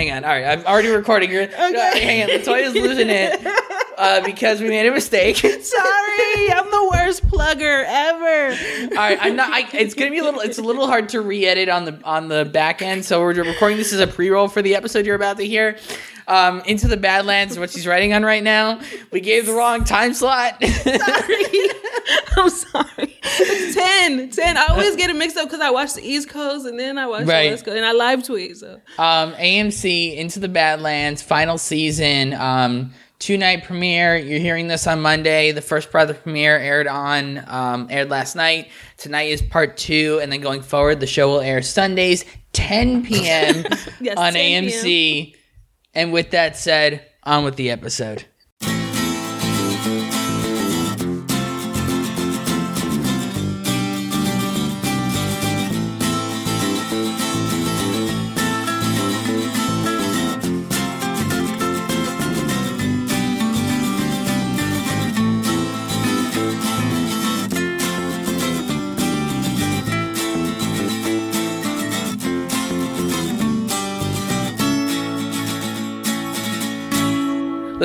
hang on. All right, I'm already recording. You're, okay. hang on. Latoya's losing it uh, because we made a mistake. Sorry, I'm the worst plugger ever. All right, I'm not. I, it's gonna be a little. It's a little hard to re-edit on the on the back end. So we're recording this as a pre-roll for the episode you're about to hear. Um, Into the Badlands, what she's writing on right now. We gave the wrong time slot. Sorry. I'm sorry. It's 10. 10. I always get it mixed up because I watch the East Coast and then I watch Right. the West Coast and I live tweet. So um, AMC Into the Badlands final season. Um, two night premiere. You're hearing this on Monday. The first part of the premiere aired on um, aired last night. Tonight is part two, and then going forward, the show will air Sundays 10 p.m. Yes, on 10 p.m. And with that said, on with the episode.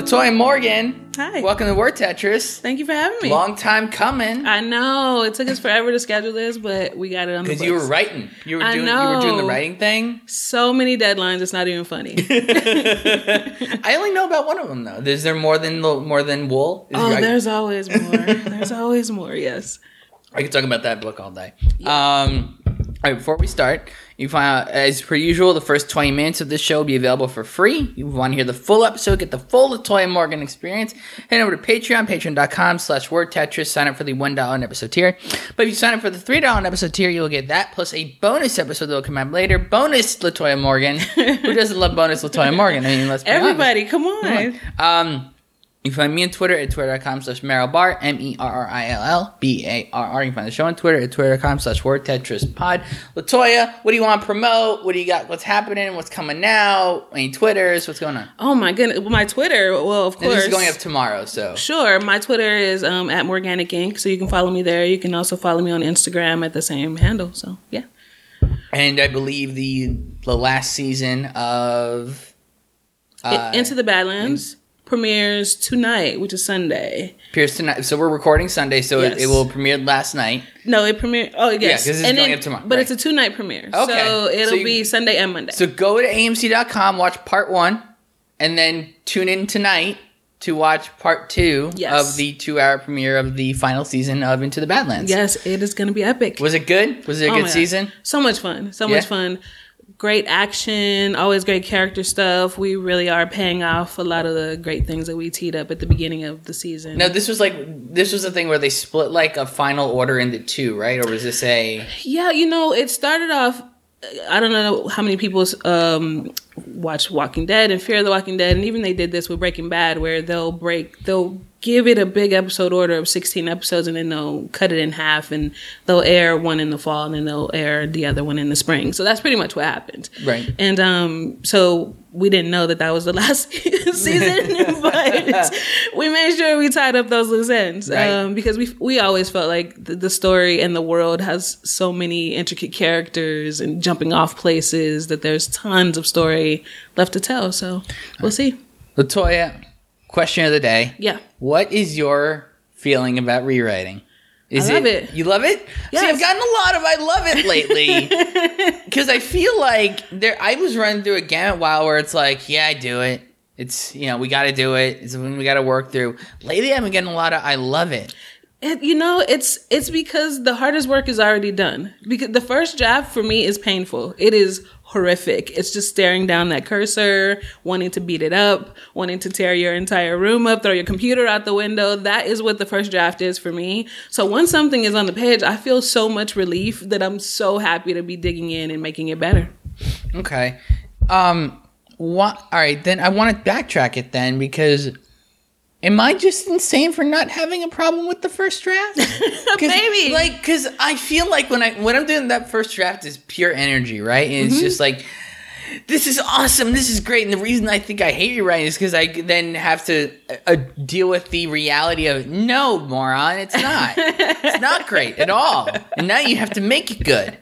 Latoya Morgan. Hi. Welcome to Word Tetris. thank you for having me. Long time coming. I know it took us forever to schedule this, but we got it on the Because you were writing. You were I doing you were doing the writing thing. so many deadlines. It's not even funny. I only know about one of them though. Is there more than more than wool? Is oh, there- there's always more. There's always more. Yes. I could talk about that book all day. Um, all right, before we start, you find out, as per usual, the first 20 minutes of this show will be available for free. You want to hear the full episode, get the full Latoya Morgan experience, head over to Patreon, patreon.com slash word Tetris, sign up for the $1 episode tier. But if you sign up for the $3 episode tier, you'll get that plus a bonus episode that will come out later. Bonus Latoya Morgan. Who doesn't love bonus Latoya Morgan? I mean, let's be honest. Everybody, come on. Um, you can find me on Twitter at twitter.com slash Merrill Barr, M E R R I L L B A R R. You can find the show on Twitter at twitter.com slash Word Tetris Pod. Latoya, what do you want to promote? What do you got? What's happening? What's coming now? Any Twitters? What's going on? Oh my goodness. Well, my Twitter. Well, of And course. this is going up tomorrow, so. Sure. My Twitter is um, at Morganic Inc. So you can follow me there. You can also follow me on Instagram at the same handle. So yeah. And I believe the the last season of. Uh, Into the Badlands premieres tonight, which is Sunday. appears tonight. So we're recording Sunday, so it, Yes. it will premiere last night. No, it premiered. Oh yes, 'cause it's And going then- up tomorrow, But right. it's a two night premiere. Okay. So it'll So you- be Sunday and Monday. So go to AMC.com, watch part one, and then tune in tonight to watch part two Yes. of the two hour premiere of the final season of Into the Badlands. yes, it is going to be epic. Was it good? Was it a Oh good season? So much fun. So Yeah. much fun. Great action, always great character stuff. We really are paying off a lot of the great things that we teed up at the beginning of the season. No, this was like this was the thing where they split like a final order into two, right? Or was this a Yeah, you know, it started off. I don't know how many people um, watch Walking Dead and Fear the Walking Dead, and even they did this with Breaking Bad, where they'll break, they'll give it a big episode order of sixteen episodes, and then they'll cut it in half, and they'll air one in the fall, and then they'll air the other one in the spring. So that's pretty much what happened. Right. And um, so we didn't know that that was the last season, but we made sure we tied up those loose ends Right. um, because we we always felt like the, the story and the world has so many intricate characters and jumping off places that there's tons of story left to tell. So we'll see. Latoya? Question of the day. Yeah. What is your feeling about rewriting? Is I love it. You love it? See, I've gotten a lot of I love it lately. Because I feel like there I was running through a gamut while where it's like, yeah, I do it. It's you know, we gotta do it. It's when we gotta work through. Lately I've been getting a lot of I love it. It, you know, it's it's because the hardest work is already done. Because the first draft for me is painful. It is horrific. It's just staring down that cursor, wanting to beat it up, wanting to tear your entire room up, throw your computer out the window. That is what the first draft is for me. So once something is on the page, I feel so much relief that I'm so happy to be digging in and making it better. Okay. Um what all right, then I want to backtrack it then because Am I just insane for not having a problem with the first draft? 'Cause, Maybe. like because I feel like when I when I'm doing that first draft is pure energy, right? And Mm-hmm. it's just like this is awesome. This is great. And the reason I think I hate you, rewriting is because I then have to uh, deal with the reality of no, moron, it's not. it's not great at all. And now you have to make it good.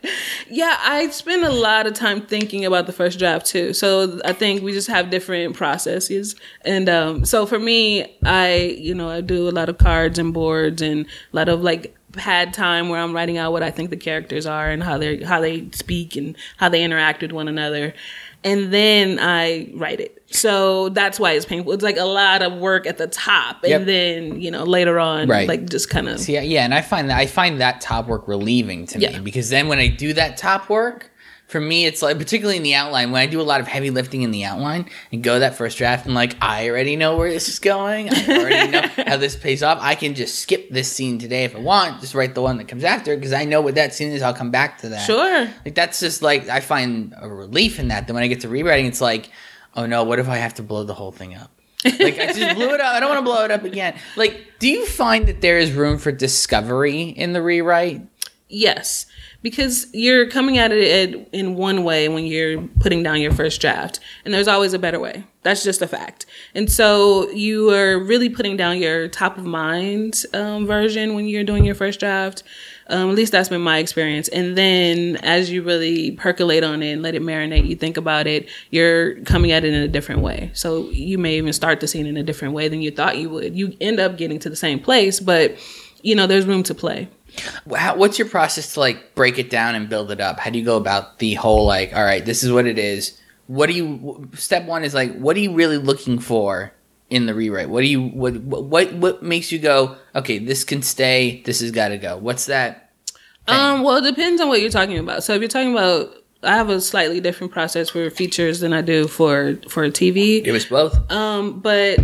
Yeah, I spend a lot of time thinking about the first draft too. So I think we just have different processes. And um, so for me, I, you know, I do a lot of cards and boards and a lot of like had time where I'm writing out what I think the characters are and how they how they speak and how they interact with one another. And then I write it. So that's why it's painful. It's like a lot of work at the top and Yep. then, you know, later on Right. like just kind of Yeah, yeah, and I find that I find that top work relieving to me Yeah. because then when I do that top work, for me it's like particularly in the outline when I do a lot of heavy lifting in the outline and go that first draft and like I already know where this is going. I already know how this pays off. I can just skip this scene today if I want, just write the one that comes after because I know what that scene is. I'll come back to that. Sure. Like that's just like I find a relief in that. Then when I get to rewriting, it's like, oh no, what if I have to blow the whole thing up? like I just blew it up. I don't want to blow it up again. Like, do you find that there is room for discovery in the rewrite? Yes, because you're coming at it in one way when you're putting down your first draft, and there's always a better way. That's just a fact. And so you are really putting down your top of mind um, version when you're doing your first draft. Um, at least that's been my experience. And then as you really percolate on it and let it marinate, you think about it, you're coming at it in a different way. So you may even start the scene in a different way than you thought you would. You end up getting to the same place, but you know, there's room to play. How, what's your process to like break it down and build it up? How do you go about the whole like, all right, this is what it is. What do you? Step one is like, what are you really looking for in the rewrite? What do you? What what what makes you go? Okay, this can stay. This has got to go. What's that? thing? Um, well, it depends on what you're talking about. So if you're talking about, I have a slightly different process for features than I do for for TV. Give us both. Um, but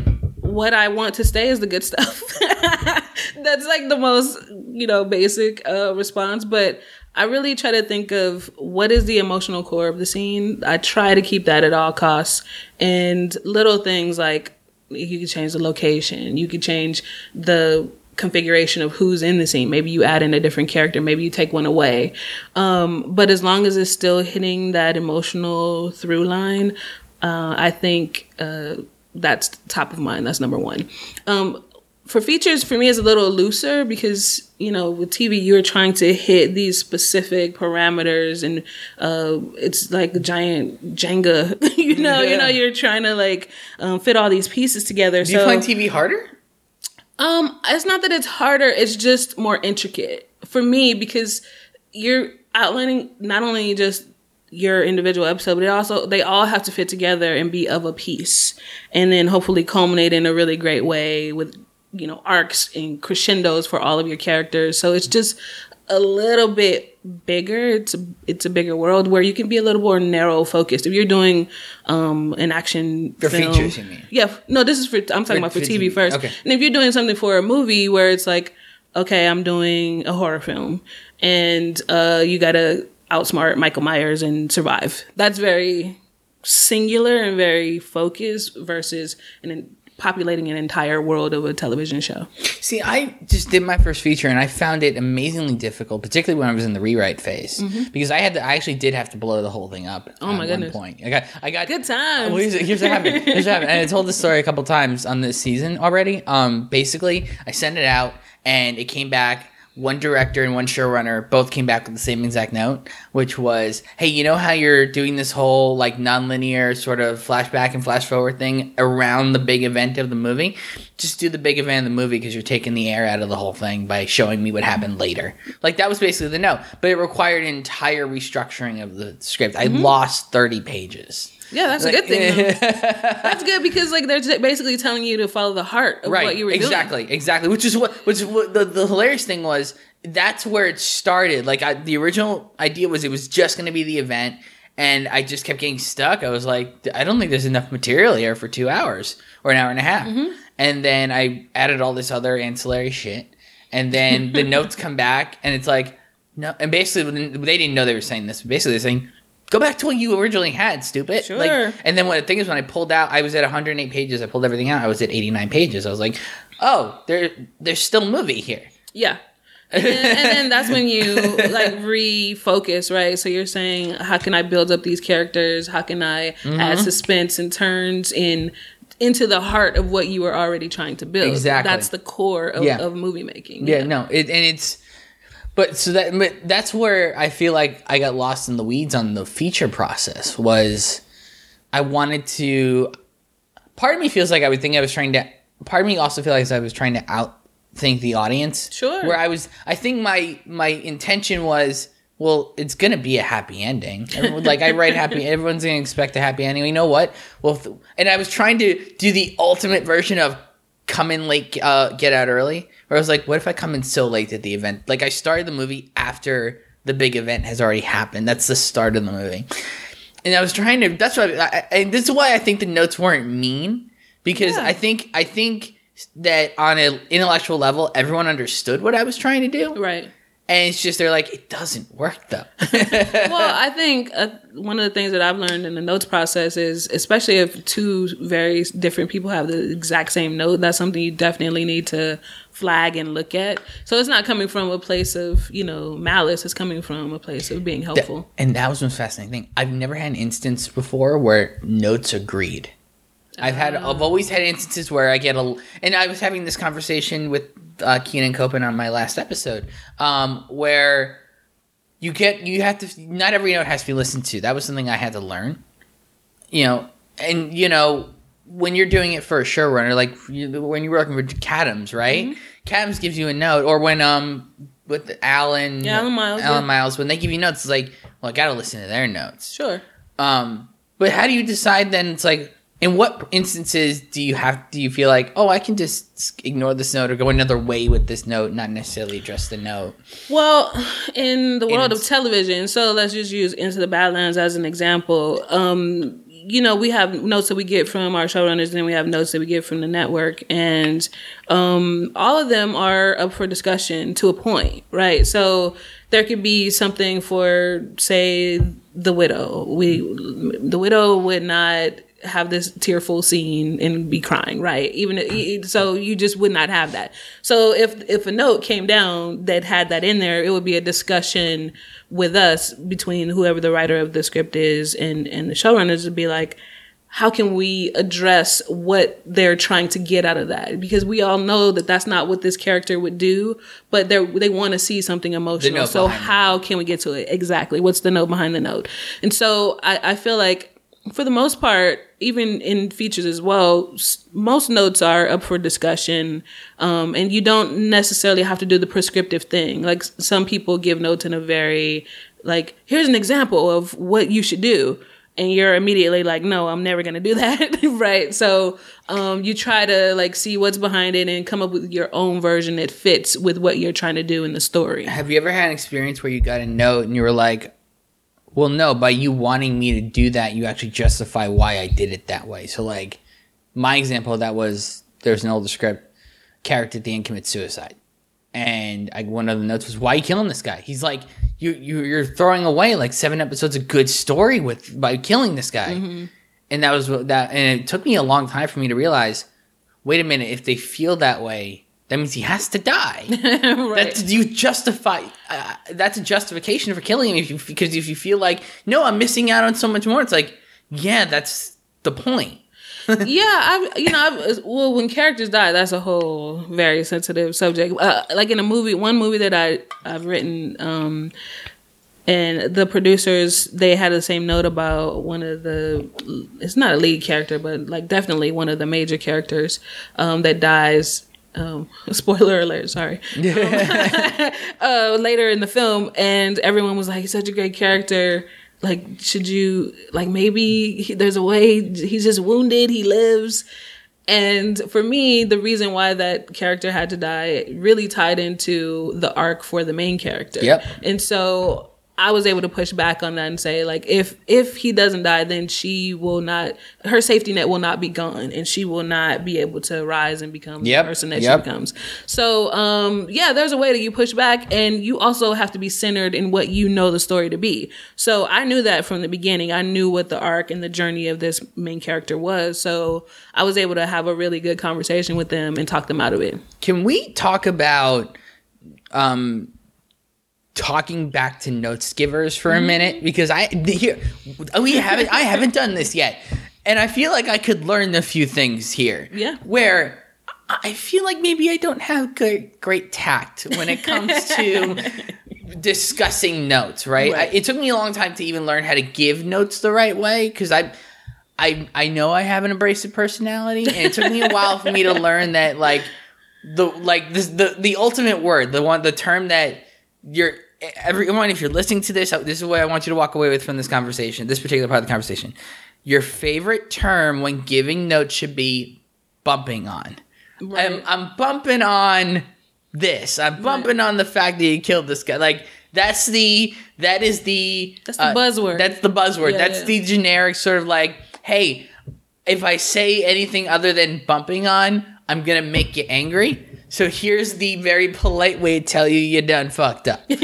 what I want to stay is the good stuff. That's like the most, you know, basic uh, response. But I really try to think of what is the emotional core of the scene. I try to keep that at all costs. And little things like you could change the location, you could change the configuration of who's in the scene. Maybe you add in a different character, maybe you take one away. Um, but as long as it's still hitting that emotional through line, uh, I think uh, that's top of mind. That's number one. Um, for features, for me, is a little looser because you know with TV you're trying to hit these specific parameters, and uh, it's like a giant Jenga. you know, you know, you're trying to like um, fit all these pieces together. Do you find TV harder? Um, it's not that it's harder, it's just more intricate for me because you're outlining not only just your individual episode, but it also they all have to fit together and be of a piece, and then hopefully culminate in a really great way with you know arcs and crescendos for all of your characters. So it's just a little bit bigger. It's a, it's a bigger world where you can be a little more narrow focused. If you're doing um an action For film, features, you mean? Yeah, no, this is for I'm talking For- about for for TV TV, first. okay. And if you're doing something for a movie where it's like, okay, I'm doing a horror film, and uh, you gotta outsmart Michael Myers and survive. That's very singular and very focused versus an populating an entire world of a television show. See, I just did my first feature and I found it amazingly difficult, particularly when I was in the rewrite phase, because I had to. I actually did have to blow the whole thing up. Mm-hmm. Oh my at goodness. One point, I got, I got Good. Well, here's, here's what happened. Here's what happened. And I told this story a couple times on this season already. Um, basically, I sent it out and it came back. One director and one showrunner both came back with the same exact note, which was, "Hey, you know how you're doing this whole like nonlinear sort of flashback and flash forward thing around the big event of the movie? Just do the big event of the movie because you're taking the air out of the whole thing by showing me what happened later." Like that was basically the note, but it required an entire restructuring of the script. I mm-hmm. lost thirty pages. Yeah, that's a good thing. that's good because like they're basically telling you to follow the heart of right what you were doing. exactly exactly which is what which what the, the hilarious thing was that's where it started like I, the original idea was it was just going to be the event and i just kept getting stuck i was like i don't think there's enough material here for two hours or an hour and a half Mm-hmm. and then i added all this other ancillary shit and then the notes come back and it's like no and basically they didn't know they were saying this basically they're saying Go back to what you originally had, stupid. Sure. Like, and then what the thing is, when I pulled out, I was at 108 pages. I pulled everything out. I was at 89 pages. I was like, oh, there, there's still movie here. Yeah. and, and then that's when you like refocus, right? So you're saying, how can I build up these characters? How can I Mm-hmm. add suspense and turns in into the heart of what you were already trying to build? Exactly. That's the core of, Yeah. of movie making. Yeah, no, it, and it's, but so that, but that's where I feel like I got lost in the weeds on the feature process. Was I wanted to? Part of me feels like I would think I was trying to. Part of me also feels like I was trying to outthink the audience. Sure. Where I was, I think my my intention was. Well, it's gonna be a happy ending. Everyone, like I write happy, everyone's gonna expect a happy ending. You know what? Well, th- and I was trying to do the ultimate version of come in late, uh, get out early. Where I was like, what if I come in so late at the event? Like I started the movie after the big event has already happened. That's the start of the movie. And I was trying to. That's why. I, I, and this is why I think the notes weren't mean because Yeah. I think I think that on an intellectual level, everyone understood what I was trying to do, Right. And it's just they're like, it doesn't work though. well, I think uh, one of the things that I've learned in the notes process is, especially if two very different people have the exact same note, that's something you definitely need to flag and look at. So it's not coming from a place of you know malice; it's coming from a place of being helpful. And that was the most fascinating thing. I've never had an instance before where notes agreed. I've had, I've always had instances where I get a, and I was having this conversation with uh, Keenan Copen on my last episode, um, where you get, you have to, not every note has to be listened to. That was something I had to learn, you know, and you know, when you're doing it for a showrunner, like you, when you're working with Katims, right? Mm-hmm. Gives you a note, or when um with Alan, Yeah, Alan Miles, Alan yeah. Miles, when they give you notes, it's like, well, I got to listen to their notes. Sure. Um, but how do you decide then? It's like, in what instances do you have? Do you feel like, oh, I can just ignore this note or go another way with this note, not necessarily address the note? Well, in the world of television, so let's just use Into the Badlands as an example. Um, you know, we have notes that we get from our showrunners, and we have notes that we get from the network, and um, all of them are up for discussion to a point, right? So there could be something for, say, the widow. We, the widow would not have this tearful scene and be crying, right? Even so, you just would not have that. So if if a note came down that had that in there, it would be a discussion with us between whoever the writer of the script is and and the showrunners would be like. How can we address what they're trying to get out of that? Because we all know that that's not what this character would do, but they they want to see something emotional. So how can we get to it exactly? What's the note behind the note? And so I, I feel like for the most part, even in features as well, most notes are up for discussion, um, and you don't necessarily have to do the prescriptive thing. Like some people give notes in a very like, here's an example of what you should do. And you're immediately like, no, I'm never gonna do that, right? So um, you try to like see what's behind it and come up with your own version that fits with what you're trying to do in the story. Have you ever had an experience where you got a note and you were like, well, no, by you wanting me to do that, you actually justify why I did it that way. So, like, my example of that was there's an older script, character at the end commits suicide. And I, one of the notes was, "Why are you killing this guy?" He's like, "You you you're throwing away like seven episodes of good story with by killing this guy." Mm-hmm. And that was what that, and it took me a long time for me to realize. Wait a minute, if they feel that way, that means he has to die. right. That's you justify. Uh, that's a justification for killing him if you, because if you feel like no, I'm missing out on so much more. It's like yeah, that's the point. yeah, I you know, I've, well, when characters die, that's a whole very sensitive subject. Uh, like in a movie, one movie that I I've written, um, and the producers they had the same note about one of the. It's not a lead character, but like definitely one of the major characters um, that dies. Um, spoiler alert! Sorry. uh, later in the film, and everyone was like, "He's such a great character." Like, should you like maybe he, there's a way he's just wounded, he lives. And for me, the reason why that character had to die really tied into the arc for the main character. Yep. And so I was able to push back on that and say, like, if if he doesn't die, then she will not her safety net will not be gone and she will not be able to rise and become Yep. the person that Yep. she becomes. So um yeah, there's a way that you push back and you also have to be centered in what you know the story to be. So I knew that from the beginning. I knew what the arc and the journey of this main character was. So I was able to have a really good conversation with them and talk them out of it. Can we talk about um talking back to notes givers for a mm-hmm. minute because I here we haven't I haven't done this yet. And I feel like I could learn a few things here. Yeah. Where I feel like maybe I don't have good, great tact when it comes to discussing notes, right? Right. I, it took me a long time to even learn how to give notes the right way because I, I, I know I have an abrasive personality, and it took me a while for me to learn that like the like this the the ultimate word, the one the term that you're everyone if you're listening to this, this is what I want you to walk away with from this conversation, this particular part of the conversation. Your favorite term when giving notes should be bumping on. I'm, I'm bumping on this. I'm bumping on the fact that you killed this guy. Like that's the that is the That's the uh, buzzword. That's the buzzword. Yeah, that's yeah. the generic sort of like, hey, if I say anything other than bumping on, I'm gonna make you angry. So here's the very polite way to tell you you done fucked up. I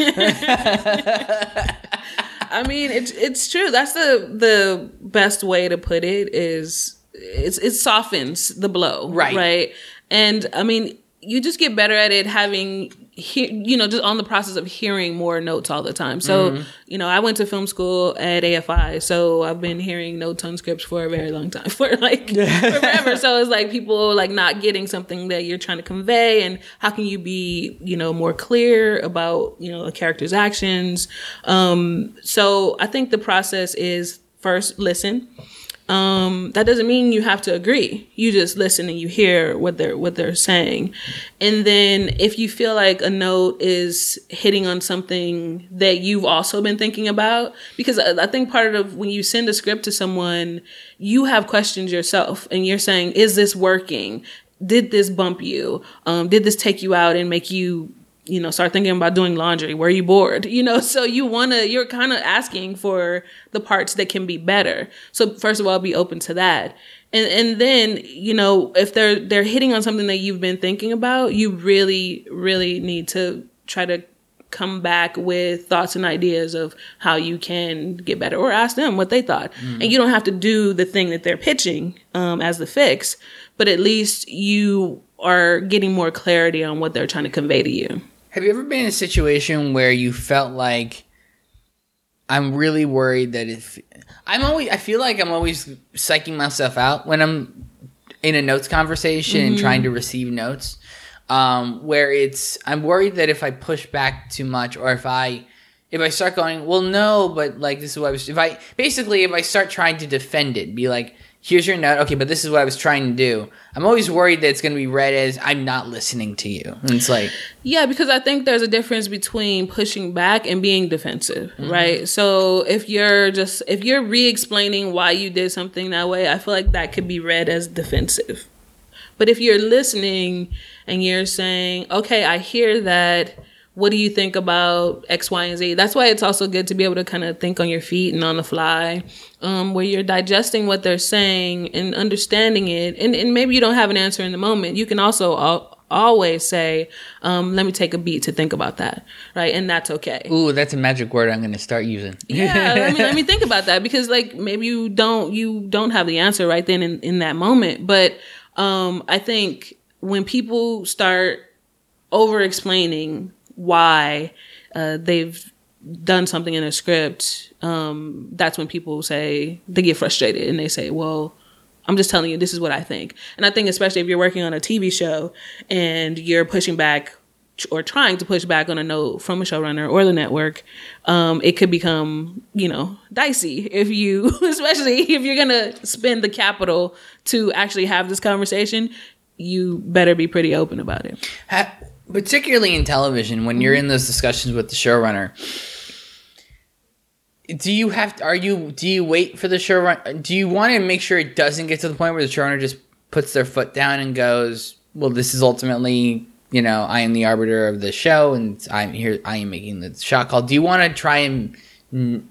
mean, it's it's true. That's the the best way to put it. Is it's it softens the blow, Right. Right. And I mean, you just get better at it having he, you know just on the process of hearing more notes all the time. So Mm-hmm. you know, I went to film school at AFI, so I've been hearing notes on scripts for a very long time, for like forever. So it's like people like not getting something that you're trying to convey, and how can you be you know more clear about you know a character's actions. Um, so I think the process is first listen. Um, that doesn't mean you have to agree. You just listen and you hear what they're what they're saying, and then if you feel like a note is hitting on something that you've also been thinking about, because I think part of when you send a script to someone, you have questions yourself, and you're saying, "Is this working? Did this bump you? Um, did this take you out and make you you know, start thinking about doing laundry. Were you bored? You know, so you want to, you're kind of asking for the parts that can be better. So first of all, be open to that. And, and then, you know, if they're, they're hitting on something that you've been thinking about, you really, really need to try to come back with thoughts and ideas of how you can get better or ask them what they thought. And you don't have to do the thing that they're pitching, um, as the fix, but at least you are getting more clarity on what they're trying to convey to you. Have you ever been in a situation where you felt like I'm really worried that if I'm always I feel like I'm always psyching myself out when I'm in a notes conversation and trying to receive notes. Um, where it's I'm worried that if I push back too much or if I if I start going, well no, but like this is what I was if I basically if I start trying to defend it, be like, here's your note, okay, but this is what I was trying to do. I'm always worried that it's gonna be read as I'm not listening to you. And it's like Yeah, because I think there's a difference between pushing back and being defensive, mm-hmm. right? So if you're just if you're re-explaining why you did something that way, I feel like that could be read as defensive. But if you're listening and you're saying, "Okay, I hear that. What do you think about X, Y, and Z?" That's why it's also good to be able to kind of think on your feet and on the fly, um, where you're digesting what they're saying and understanding it. And, and maybe you don't have an answer in the moment. You can also al- always say, um, "Let me take a beat to think about that," right? And that's okay. Ooh, that's a magic word I'm gonna start using. yeah let me, let me think about that because like maybe you don't you don't have the answer right then in, in that moment but um i think when people start over explaining why uh, they've done something in a script um that's when people say they get frustrated and they say well I'm just telling you, this is what I think. And I think, especially if you're working on a TV show and you're pushing back or trying to push back on a note from a showrunner or the network, um, it could become, you know, dicey if you, especially if you're going to spend the capital to actually have this conversation, you better be pretty open about it. Particularly in television when you're mm-hmm. in those discussions with the showrunner do you have are you do you wait for the showrunner do you want to make sure it doesn't get to the point where the showrunner just puts their foot down and goes well this is ultimately you know i am the arbiter of the show and i'm here i am making the shot call do you want to try and n-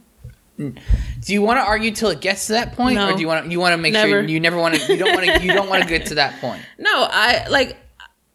do you want to argue till it gets to that point, or do you want to? You want to make Never. sure you never want to. You don't want to. You don't want to get to that point. No, I like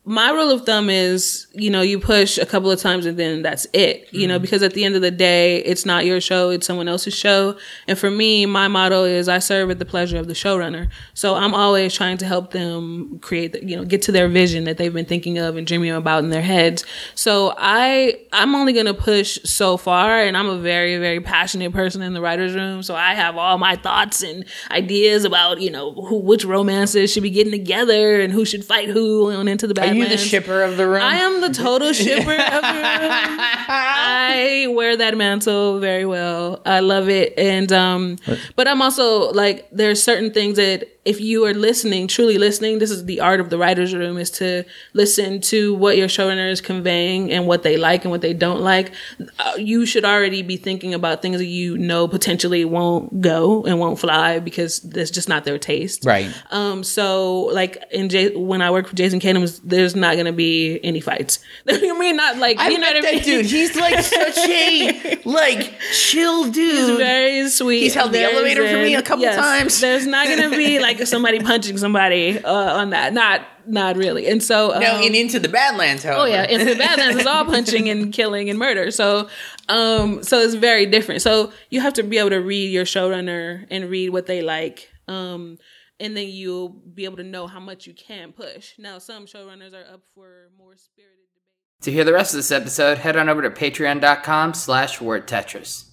my rule of thumb is, you know, you push a couple of times and then that's it, you know, mm-hmm. because at the end of the day, it's not your show, it's someone else's show. And for me, my motto is I serve at the pleasure of the showrunner. So I'm always trying to help them create, the, you know, get to their vision that they've been thinking of and dreaming about in their heads. So I, I'm only going to push so far and I'm a very, very passionate person in the writer's room. So I have all my thoughts and ideas about, you know, who, which romances should be getting together and who should fight who on into the Are you the shipper of the room? I am the total shipper of the room. I wear that mantle very well. I love it. And um but I'm also like there's certain things that if you are listening, truly listening, this is the art of the writer's room is to listen to what your showrunner is conveying and what they like and what they don't like. Uh, you should already be thinking about things that you know potentially won't go and won't fly because that's just not their taste. right. Um, so like in J- when I work for Jason Katims, there's not gonna be any fights. I mean, not like I you know what I mean. dude. He's like such a like chill dude. very sweet. He's held the elevator for me a couple times. There's not gonna be like somebody punching somebody uh, on that. Not not really. And so um, no, in Into the Badlands, however. Oh yeah, into the Badlands is all punching and killing and murder. So, um, so it's very different. So you have to be able to read your showrunner and read what they like. Um, and then you'll be able to know how much you can push. Now, some showrunners are up for more spirited debate. To hear the rest of this episode, head on over to patreon.com slash word tetris.